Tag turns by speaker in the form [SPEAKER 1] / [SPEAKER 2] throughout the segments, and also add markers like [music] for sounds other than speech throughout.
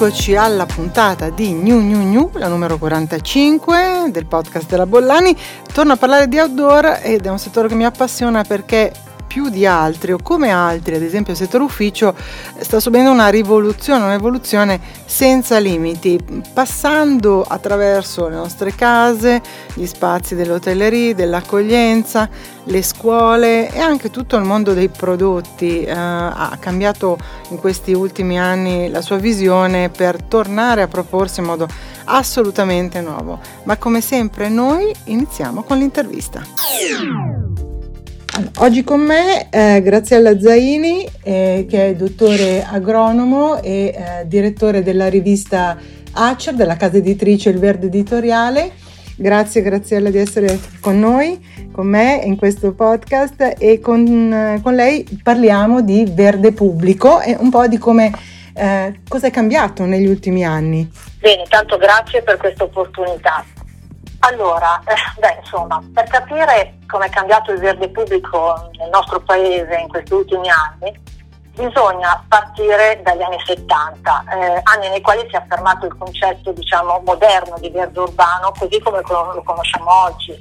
[SPEAKER 1] Eccoci alla puntata di New New New, la numero 45 del podcast della Bollani. Torno a parlare di outdoor ed è un settore che mi appassiona perché più di altri o come altri, ad esempio il settore ufficio, sta subendo una rivoluzione, un'evoluzione senza limiti, passando attraverso le nostre case, gli spazi dell'hotellerie, dell'accoglienza, le scuole e anche tutto il mondo dei prodotti. Eh, ha cambiato in questi ultimi anni la sua visione per tornare a proporsi in modo assolutamente nuovo. Ma come sempre noi iniziamo con l'intervista. Oggi con me eh, Graziella Zaini, eh, che è dottore agronomo e eh, direttore della rivista Acer, della casa editrice Il Verde Editoriale. Grazie Graziella di essere con noi, con me in questo podcast e con, con lei parliamo di verde pubblico e un po' di come eh, cosa è cambiato negli ultimi anni.
[SPEAKER 2] Bene, tanto grazie per questa opportunità. Allora, eh, beh, insomma, per capire come è cambiato il verde pubblico nel nostro paese in questi ultimi anni, bisogna partire dagli anni 70, eh, anni nei quali si è affermato il concetto diciamo, moderno di verde urbano così come lo conosciamo oggi,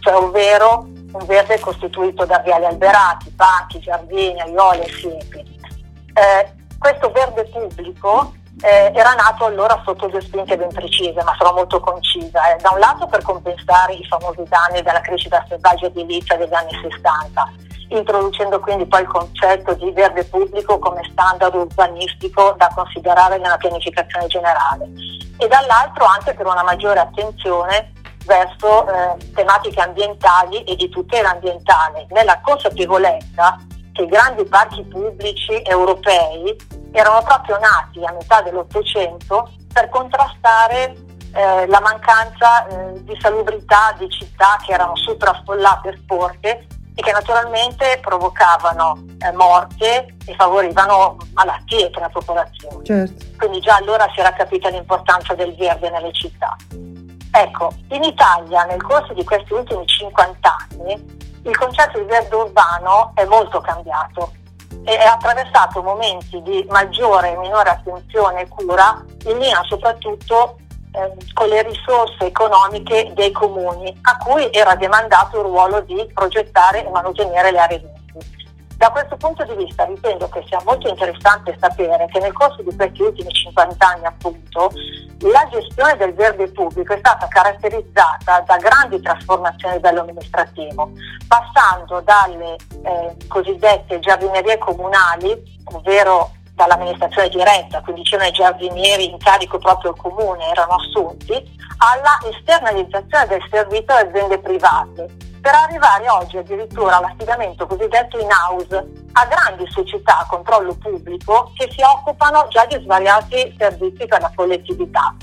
[SPEAKER 2] cioè ovvero un verde costituito da viali alberati, parchi, giardini, aiuole e siepi. Eh, questo verde pubblico eh, era nato allora sotto due spinte ben precise, ma sarò molto concisa. Eh. Da un lato per compensare i famosi danni della crescita selvaggia edilizia degli anni 60, introducendo quindi poi il concetto di verde pubblico come standard urbanistico da considerare nella pianificazione generale. E dall'altro anche per una maggiore attenzione verso eh, tematiche ambientali e di tutela ambientale, nella consapevolezza che i grandi parchi pubblici europei erano proprio nati a metà dell'Ottocento per contrastare eh, la mancanza eh, di salubrità di città che erano sopraffollate e sporche e che naturalmente provocavano eh, morte e favorivano malattie tra la popolazione. Certo. Quindi già allora si era capita l'importanza del verde nelle città. Ecco, in Italia nel corso di questi ultimi 50 anni il concetto di verde urbano è molto cambiato e ha attraversato momenti di maggiore e minore attenzione e cura in linea soprattutto eh, con le risorse economiche dei comuni a cui era demandato il ruolo di progettare e mantenere le aree verdi. Da questo punto di vista ritengo che sia molto interessante sapere che nel corso di questi ultimi 50 anni appunto la gestione del verde pubblico è stata caratterizzata da grandi trasformazioni a livello amministrativo, passando dalle eh, cosiddette giardinerie comunali, ovvero dall'amministrazione diretta, quindi c'erano i giardinieri in carico proprio al comune, erano assunti, alla esternalizzazione del servizio alle aziende private per arrivare oggi addirittura all'affidamento cosiddetto in house a grandi società a controllo pubblico che si occupano già di svariati servizi per la collettività.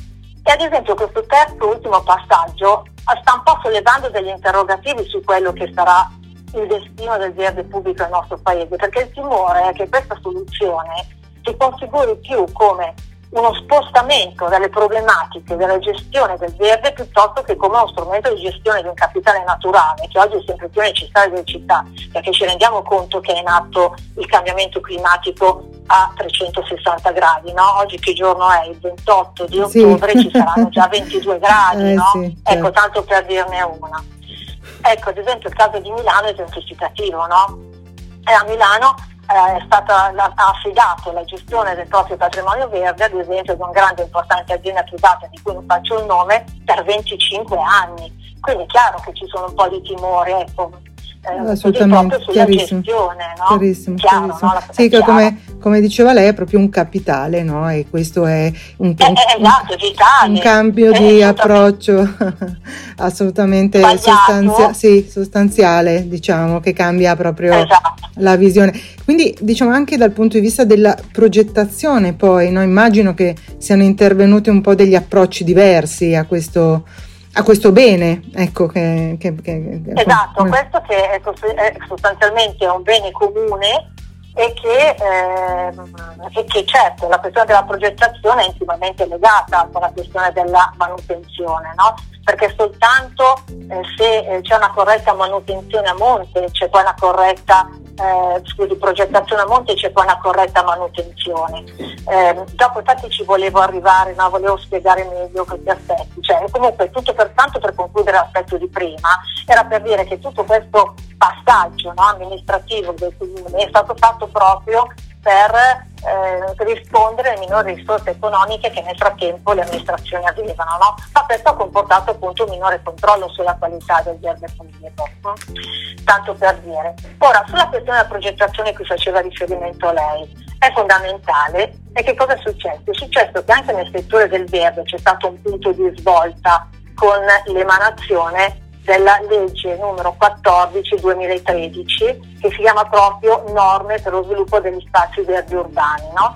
[SPEAKER 2] E ad esempio questo terzo ultimo passaggio sta un po' sollevando degli interrogativi su quello che sarà il destino del verde pubblico nel nostro paese, perché il timore è che questa soluzione si configuri più come uno spostamento dalle problematiche della gestione del verde piuttosto che come uno strumento di gestione di un capitale naturale che oggi è sempre più necessario delle città perché ci rendiamo conto che è in atto il cambiamento climatico a 360 gradi, no? oggi che giorno è? Il 28 di ottobre sì. ci saranno già [laughs] 22 gradi, eh, no? sì, certo. ecco tanto per dirne una. Ecco ad esempio il caso di Milano è esemplificativo, no? E a Milano eh, è stata la, ha affidato la gestione del proprio patrimonio verde, ad esempio, ad una grande e importante azienda privata di cui non faccio il nome, per 25 anni. Quindi è chiaro che ci sono un po' di timori, ecco,
[SPEAKER 1] eh, assolutamente chiarissimo, gestione, no? chiarissimo, Chiaro, chiarissimo. No? sì, come, come, diceva lei è proprio un capitale no? e questo è un,
[SPEAKER 2] è, è esatto,
[SPEAKER 1] un, un cambio di approccio [laughs] assolutamente sostanzia- sì, sostanziale diciamo che cambia proprio esatto. la visione quindi diciamo anche dal punto di vista della progettazione poi no? immagino che siano intervenuti un po' degli approcci diversi a questo a questo bene, ecco che, che,
[SPEAKER 2] che esatto, come... questo che è, sostanzialmente un bene comune e che, eh, e che, certo la questione della progettazione è intimamente legata con la questione della manutenzione, no? perché soltanto eh, se eh, c'è una corretta manutenzione a monte, c'è poi una corretta eh, scusi, progettazione a monte c'è poi una corretta manutenzione. Eh, dopo infatti ci volevo arrivare, ma volevo spiegare meglio questi aspetti. Cioè, comunque tutto per tanto per concludere l'aspetto di prima, era per dire che tutto questo passaggio no, amministrativo del comune è stato fatto proprio per eh, rispondere alle minori risorse economiche che nel frattempo le amministrazioni avevano, no? ma questo ha comportato appunto un minore controllo sulla qualità del verde pubblico, hm? tanto per dire. Ora, sulla questione della progettazione cui faceva riferimento lei, è fondamentale e che cosa è successo? È successo che anche nel settore del verde c'è stato un punto di svolta con l'emanazione della legge numero 14-2013 che si chiama proprio Norme per lo sviluppo degli spazi verdi urbani, no?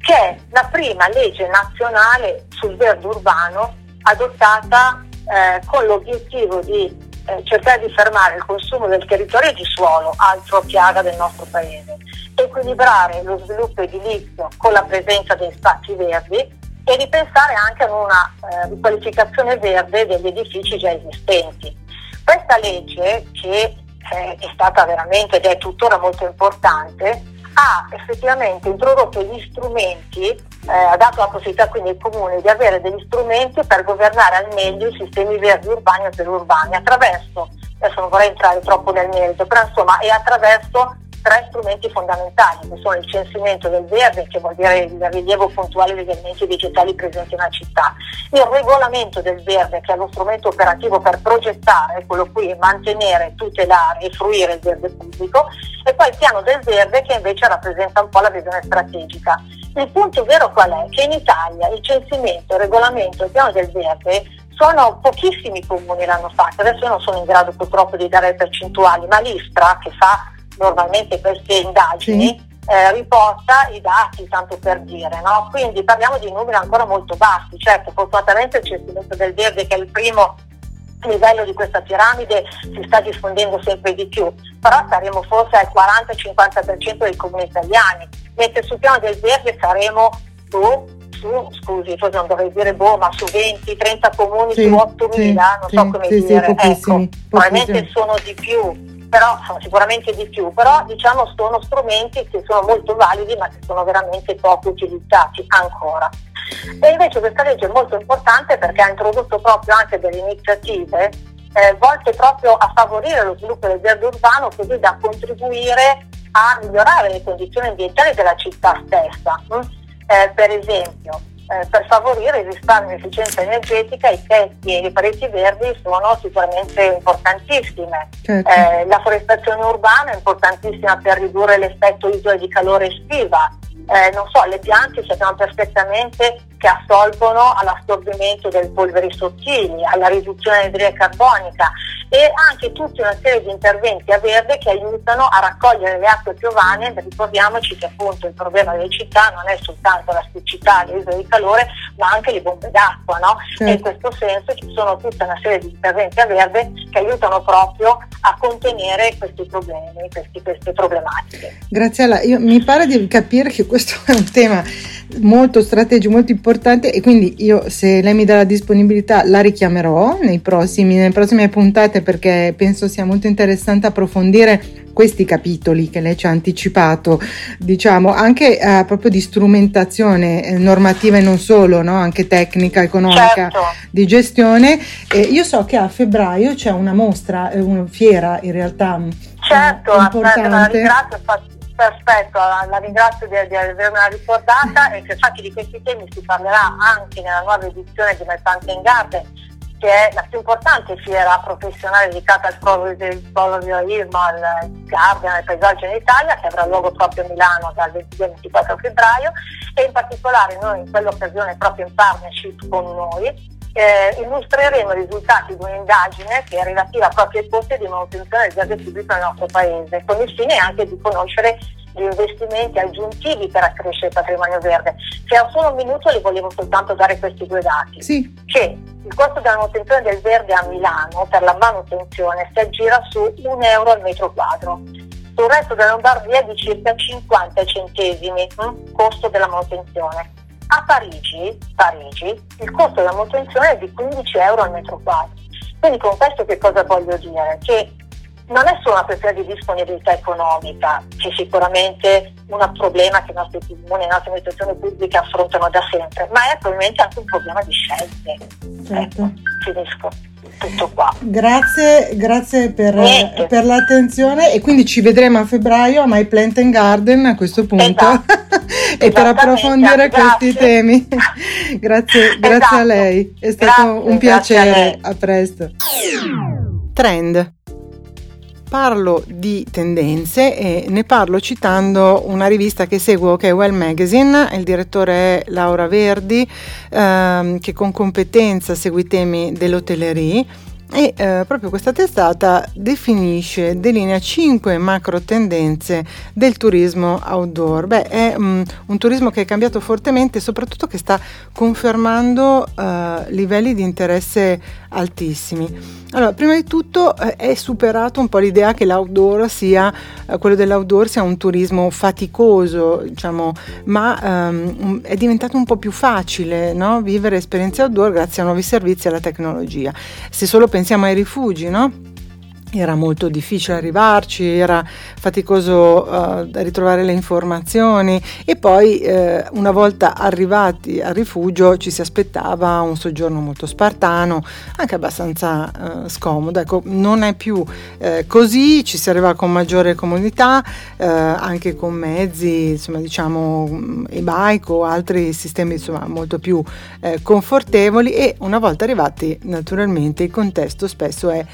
[SPEAKER 2] che è la prima legge nazionale sul verde urbano adottata eh, con l'obiettivo di eh, cercare di fermare il consumo del territorio e di suolo, altro piaga del nostro paese, equilibrare lo sviluppo edilizio con la presenza dei spazi verdi e ripensare anche ad una eh, riqualificazione verde degli edifici già esistenti. Questa legge, che eh, è stata veramente ed è tuttora molto importante, ha effettivamente introdotto gli strumenti, eh, ha dato la possibilità quindi ai comuni di avere degli strumenti per governare al meglio i sistemi verdi urbani e perurbani attraverso, adesso non vorrei entrare troppo nel merito, però insomma è attraverso tre strumenti fondamentali, che sono il censimento del verde, che vuol dire il rilievo puntuale degli elementi vegetali presenti una città, il regolamento del verde, che è lo strumento operativo per progettare, quello qui mantenere, tutelare e fruire il verde pubblico, e poi il piano del verde, che invece rappresenta un po' la visione strategica. Il punto vero qual è? Che in Italia il censimento, il regolamento il piano del verde sono pochissimi comuni l'hanno fatto, adesso io non sono in grado purtroppo di dare percentuali, ma l'ISPRA che fa normalmente queste indagini sì. eh, riporta i dati, tanto per dire, no? quindi parliamo di numeri ancora molto bassi, certo fortunatamente il censimento del verde che è il primo livello di questa piramide si sta diffondendo sempre di più, però saremo forse al 40-50% dei comuni italiani, mentre sul piano del verde saremo su, su scusi, forse non dovrei dire boh, ma su 20-30 comuni
[SPEAKER 1] sì,
[SPEAKER 2] su 8.000,
[SPEAKER 1] sì,
[SPEAKER 2] non so come
[SPEAKER 1] sì,
[SPEAKER 2] dire,
[SPEAKER 1] ecco,
[SPEAKER 2] probabilmente sono di più però sono sicuramente di più, però diciamo sono strumenti che sono molto validi ma che sono veramente poco utilizzati ancora. E invece questa legge è molto importante perché ha introdotto proprio anche delle iniziative eh, volte proprio a favorire lo sviluppo del verde urbano così da contribuire a migliorare le condizioni ambientali della città stessa. Mm? Eh, per esempio, eh, per favorire il risparmio e l'efficienza energetica i tetti e le pareti verdi sono sicuramente importantissime. Certo. Eh, la forestazione urbana è importantissima per ridurre l'effetto isole di calore estiva. Eh, non so, le piante sappiamo perfettamente che assolvono all'assorbimento delle polveri sottili, alla riduzione dell'idride carbonica e anche tutta una serie di interventi a verde che aiutano a raccogliere le acque piovane. Ricordiamoci che appunto il problema delle città non è soltanto la siccità, le isole di calore, ma anche le bombe d'acqua. No? Certo. E in questo senso ci sono tutta una serie di interventi a verde che aiutano proprio a contenere questi problemi, questi, queste problematiche.
[SPEAKER 1] Graziella, io, mi pare di capire che questo [laughs] è un tema molto strategico, molto importante e quindi io se lei mi dà la disponibilità la richiamerò prossimi, nelle prossime puntate perché penso sia molto interessante approfondire questi capitoli che lei ci ha anticipato, diciamo anche eh, proprio di strumentazione eh, normativa e non solo, no? anche tecnica, economica, certo. di gestione. Eh, io so che a febbraio c'è una mostra, eh, una fiera in realtà
[SPEAKER 2] certo, importante. Aspetta, la ringrazio, Perfetto, la ringrazio di, di avermela ricordata e che infatti di questi temi si parlerà anche nella nuova edizione di My Fountain Garden che è la più importante fiera professionale dedicata al florovivaismo, al garden, al paesaggio in Italia, che avrà luogo proprio a Milano dal 22 al 24 febbraio. E in particolare noi in quell'occasione proprio in partnership con noi eh, illustreremo i risultati di un'indagine che è relativa proprio ai costi di manutenzione del verde pubblico nel nostro paese, con il fine anche di conoscere gli investimenti aggiuntivi per accrescere il patrimonio verde. Se ho solo un minuto le volevo soltanto dare questi due dati.
[SPEAKER 1] Sì.
[SPEAKER 2] Che il costo della manutenzione del verde a Milano per la manutenzione si aggira su un euro al metro quadro. Sul resto della Lombardia di circa 50 centesimi hm, costo della manutenzione. A Parigi, Parigi il costo della manutenzione è di 15 euro al metro quadro. Quindi con questo che cosa voglio dire? Che non è solo una questione di disponibilità economica, che è sicuramente un problema che i nostri comuni, le nostre amministrazioni pubbliche affrontano da sempre, ma è probabilmente anche un problema di scelte. Certo. Ecco, finisco tutto qua.
[SPEAKER 1] Grazie, grazie per, per, l'attenzione e quindi ci vedremo a febbraio a My Plant and Garden a questo punto esatto. [laughs] e per approfondire grazie. questi temi. [laughs] grazie, grazie esatto. a lei, è stato grazie, un piacere, a, a presto. Trend parlo di tendenze e ne parlo citando una rivista che seguo che è Well Magazine, il direttore è Laura Verdi ehm, che con competenza segue i temi dell'hotellerie e eh, proprio questa testata definisce, delinea cinque macro tendenze del turismo outdoor. Beh, è um, un turismo che è cambiato fortemente e soprattutto che sta confermando uh, livelli di interesse altissimi. Allora, prima di tutto eh, è superato un po' l'idea che l'outdoor sia, eh, quello dell'outdoor sia un turismo faticoso, diciamo, ma ehm, è diventato un po' più facile no? vivere esperienze outdoor grazie a nuovi servizi e alla tecnologia. Se solo pensiamo ai rifugi, no? Era molto difficile arrivarci, era faticoso uh, ritrovare le informazioni e poi uh, una volta arrivati al rifugio ci si aspettava un soggiorno molto spartano, anche abbastanza uh, scomodo. Ecco, non è più così, ci si arriva con maggiore comodità, anche con mezzi, insomma, diciamo e-bike o altri sistemi insomma, molto più confortevoli e una volta arrivati naturalmente il contesto spesso è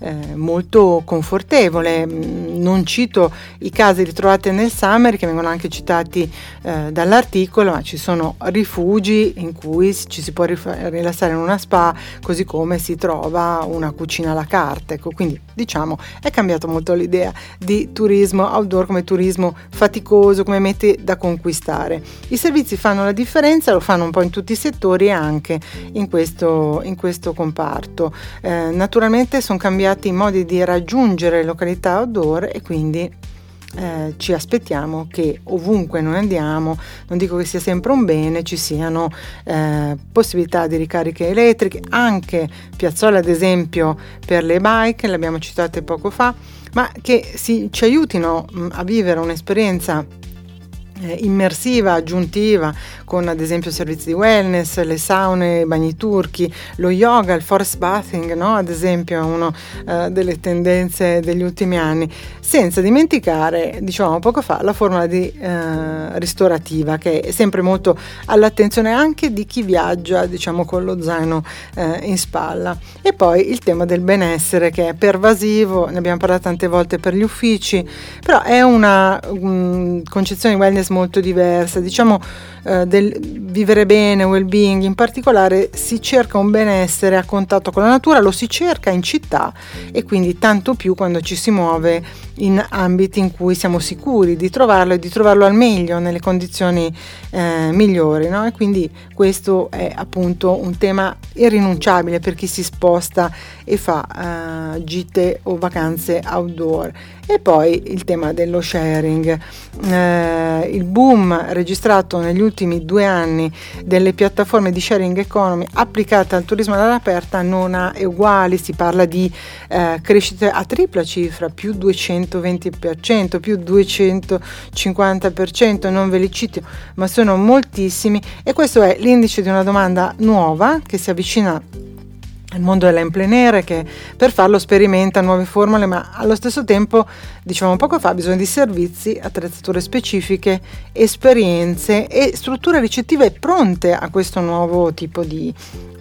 [SPEAKER 1] eh, molto confortevole. Mm, non cito i casi ritrovati nel Summer che vengono anche citati eh, dall'articolo, ma ci sono rifugi in cui ci si può rilassare in una spa, così come si trova una cucina alla carta. Ecco, quindi diciamo è cambiato molto l'idea di turismo outdoor come turismo faticoso, come mete da conquistare. I servizi fanno la differenza, lo fanno un po' in tutti i settori e anche in questo, in questo comparto. Eh, naturalmente sono cambiati i modi di raggiungere località outdoor e quindi eh, ci aspettiamo che ovunque noi andiamo, non dico che sia sempre un bene, ci siano eh, possibilità di ricariche elettriche, anche piazzole ad esempio per le bike, le abbiamo citate poco fa, ma che si, ci aiutino mh, a vivere un'esperienza immersiva, aggiuntiva, con ad esempio servizi di wellness, le saune, i bagni turchi, lo yoga, il forest bathing, no? ad esempio è una uh, delle tendenze degli ultimi anni, senza dimenticare, diciamo poco fa, la formula di, uh, ristorativa che è sempre molto all'attenzione anche di chi viaggia, diciamo con lo zaino uh, in spalla. E poi il tema del benessere che è pervasivo, ne abbiamo parlato tante volte per gli uffici, però è una um, concezione di wellness molto diversa, diciamo eh, del vivere bene, well-being, in particolare si cerca un benessere a contatto con la natura, lo si cerca in città e quindi tanto più quando ci si muove in ambiti in cui siamo sicuri di trovarlo e di trovarlo al meglio, nelle condizioni eh, migliori. No? E quindi questo è appunto un tema irrinunciabile per chi si sposta e fa uh, gite o vacanze outdoor. E poi il tema dello sharing. Uh, il boom registrato negli ultimi due anni delle piattaforme di sharing economy applicate al turismo all'aperta non ha uguali, si parla di uh, crescite a tripla cifra, più 220%, più 250%, non ve li cito, ma sono moltissimi. E questo è l'indice di una domanda nuova che si avvicina il mondo dell'emplenere che per farlo sperimenta nuove formule ma allo stesso tempo dicevamo poco fa ha bisogno di servizi, attrezzature specifiche, esperienze e strutture ricettive pronte a questo nuovo tipo di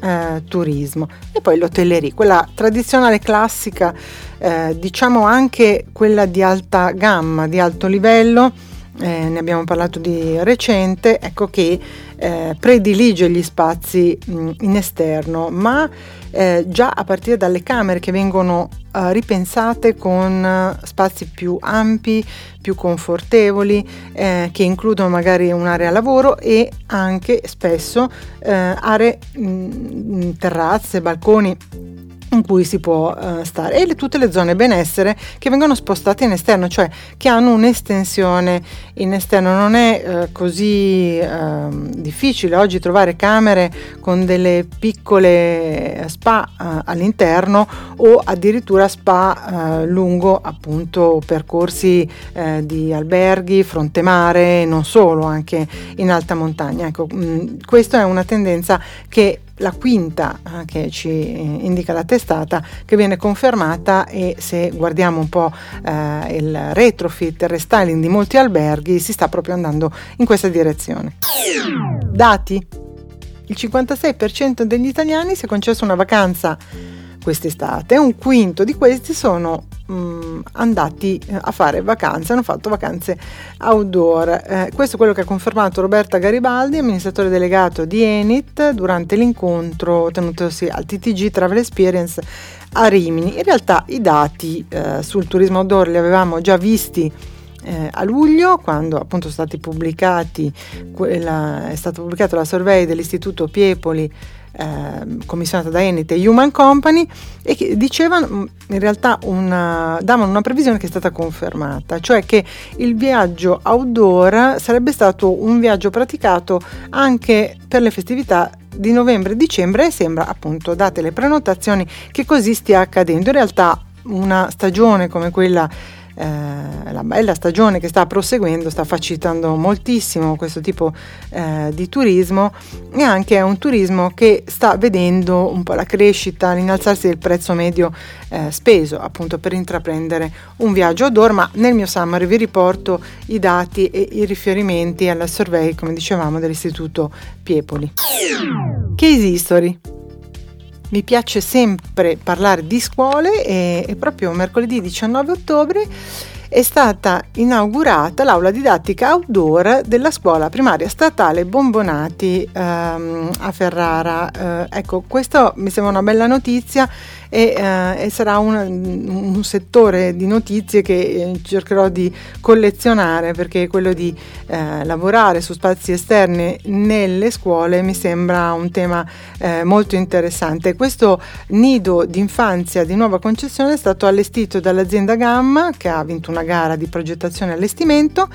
[SPEAKER 1] eh, turismo. E poi l'hotellerie, quella tradizionale classica eh, diciamo anche quella di alta gamma, di alto livello eh, ne abbiamo parlato di recente, ecco che eh, predilige gli spazi mh, in esterno, ma eh, già a partire dalle camere che vengono eh, ripensate con eh, spazi più ampi, più confortevoli, eh, che includono magari un'area lavoro e anche spesso aree, mh, terrazze, balconi in cui si può uh, stare e le, tutte le zone benessere che vengono spostate in esterno, cioè che hanno un'estensione in esterno. Non è uh, così uh, difficile oggi trovare camere con delle piccole spa all'interno o addirittura spa lungo appunto percorsi di alberghi, fronte mare, non solo, anche in alta montagna. Ecco, mh, questa è una tendenza che la quinta eh, che ci indica la testata che viene confermata e se guardiamo un po' eh, il retrofit, il restyling di molti alberghi si sta proprio andando in questa direzione. Dati. Il 56% degli italiani si è concesso una vacanza quest'estate, un quinto di questi sono mh, mm, andati eh, a fare vacanze, hanno fatto vacanze outdoor. Eh, questo è quello che ha confermato Roberta Garibaldi, amministratore delegato di Enit, durante l'incontro tenutosi al TTG Travel Experience a Rimini. In realtà i dati eh, sul turismo outdoor li avevamo già visti eh, a luglio, quando appunto sono stati pubblicati, quella, è stata pubblicata la survey dell'Istituto Piepoli eh, commissionata da Enit e Human Company e che dicevano mm, in realtà una, davano una previsione che è stata confermata, cioè che il viaggio outdoor sarebbe stato un viaggio praticato anche per le festività di novembre e dicembre e sembra appunto date le prenotazioni che così stia accadendo. In realtà una stagione come quella eh, la bella stagione che sta proseguendo sta facilitando moltissimo questo tipo eh, di turismo e anche è un turismo che sta vedendo un po' la crescita, l'innalzarsi del prezzo medio eh, speso appunto per intraprendere un viaggio outdoor, ma nel mio summary vi riporto i dati e i riferimenti alla survey, come dicevamo, dell'Istituto Piepoli. Case History mi piace sempre parlare di scuole e, e proprio mercoledì 19 ottobre è stata inaugurata l'aula didattica outdoor della scuola primaria statale Bombonati ehm, a Ferrara. Eh, ecco, questo mi sembra una bella notizia e, eh, e sarà un, un, settore di notizie che eh, cercherò di collezionare perché quello di eh, lavorare su spazi esterni nelle scuole mi sembra un tema eh, molto interessante. Questo nido d'infanzia di nuova concessione è stato allestito dall'azienda Gamma che ha vinto una gara di progettazione e allestimento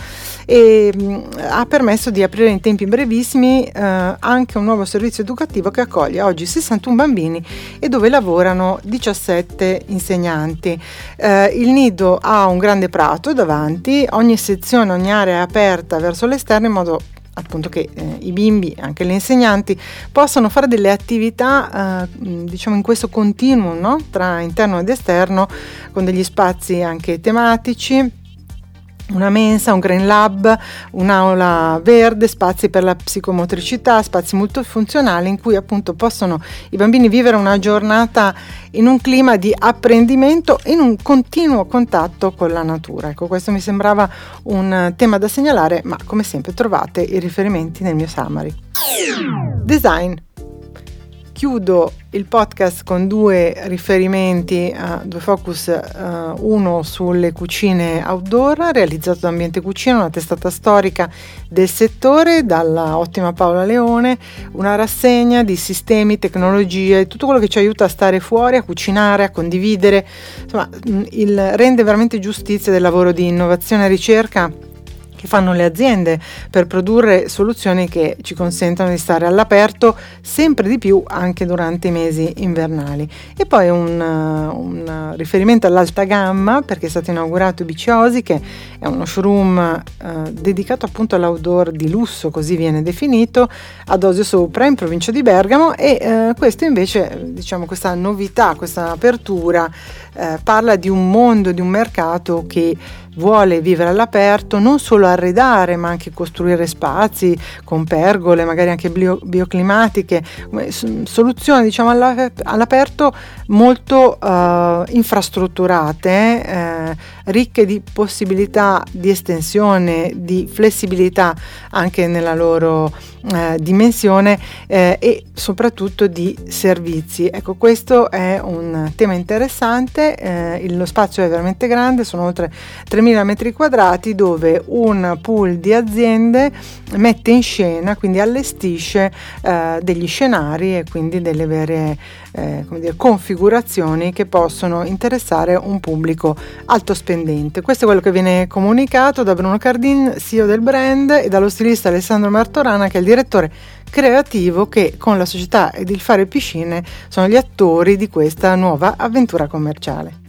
[SPEAKER 1] e mh, mm, ha permesso di aprire in tempi brevissimi eh, anche un nuovo servizio educativo che accoglie oggi 61 bambini e dove lavorano 17 insegnanti. Eh, il nido ha un grande prato davanti, ogni sezione, ogni area è aperta verso l'esterno in modo appunto che eh, i bimbi, anche gli insegnanti, possano fare delle attività eh, diciamo in questo continuum no? tra interno ed esterno con degli spazi anche tematici una mensa, un green lab, un'aula verde, spazi per la psicomotricità, spazi molto funzionali in cui appunto possono i bambini vivere una giornata in un clima di apprendimento in un continuo contatto con la natura. Ecco, questo mi sembrava un tema da segnalare, ma come sempre trovate i riferimenti nel mio summary. Design chiudo il podcast con due riferimenti, uh, due focus, uh, uno sulle cucine outdoor, realizzato da Ambiente Cucina, una testata storica del settore dalla ottima Paola Leone, una rassegna di sistemi, tecnologie, tutto quello che ci aiuta a stare fuori, a cucinare, a condividere, insomma, il, rende veramente giustizia del lavoro di innovazione e ricerca che fanno le aziende per produrre soluzioni che ci consentono di stare all'aperto sempre di più anche durante i mesi invernali. E poi un, un riferimento all'alta gamma perché è stato inaugurato Biciosi che è uno showroom eh, dedicato appunto all'outdoor di lusso, così viene definito, ad Osio Sopra in provincia di Bergamo e eh, questo invece, diciamo questa novità, questa apertura eh, parla di un mondo, di un mercato che vuole vivere all'aperto, non solo arredare, ma anche costruire spazi con pergole, magari anche bio, bioclimatiche, soluzioni diciamo all'aperto molto uh, infrastrutturate, eh, ricche di possibilità di estensione, di flessibilità anche nella loro eh, dimensione eh, e soprattutto di servizi. Ecco, questo è un tema interessante, eh, lo spazio è veramente grande, sono oltre 3.000 metri quadrati dove un pool di aziende mette in scena, quindi allestisce eh, degli scenari e quindi delle vere eh, dire, configurazioni che possono interessare un pubblico alto spendente. Questo è quello che viene comunicato da Bruno Cardin, CEO del brand, e dallo stilista Alessandro Martorana, che è il direttore creativo che con la società ed il fare piscine sono gli attori di questa nuova avventura commerciale.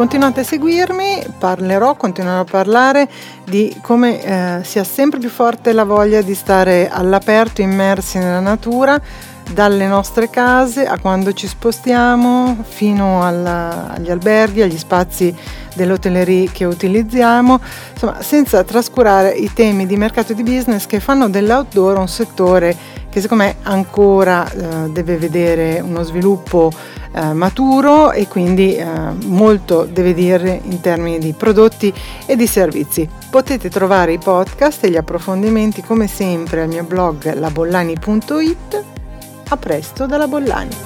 [SPEAKER 1] Continuate a seguirmi, parlerò, continuerò a parlare di come eh, sia sempre più forte la voglia di stare all'aperto, immersi nella natura, dalle nostre case a quando ci spostiamo fino alla, agli alberghi, agli spazi dell'hotellerie che utilizziamo, insomma senza trascurare i temi di mercato e di business che fanno dell'outdoor un settore che secondo me ancora eh, deve vedere uno sviluppo eh, maturo e quindi eh, molto deve dire in termini di prodotti e di servizi. Potete trovare i podcast e gli approfondimenti come sempre al mio blog labollani.it. A presto dalla Bollani.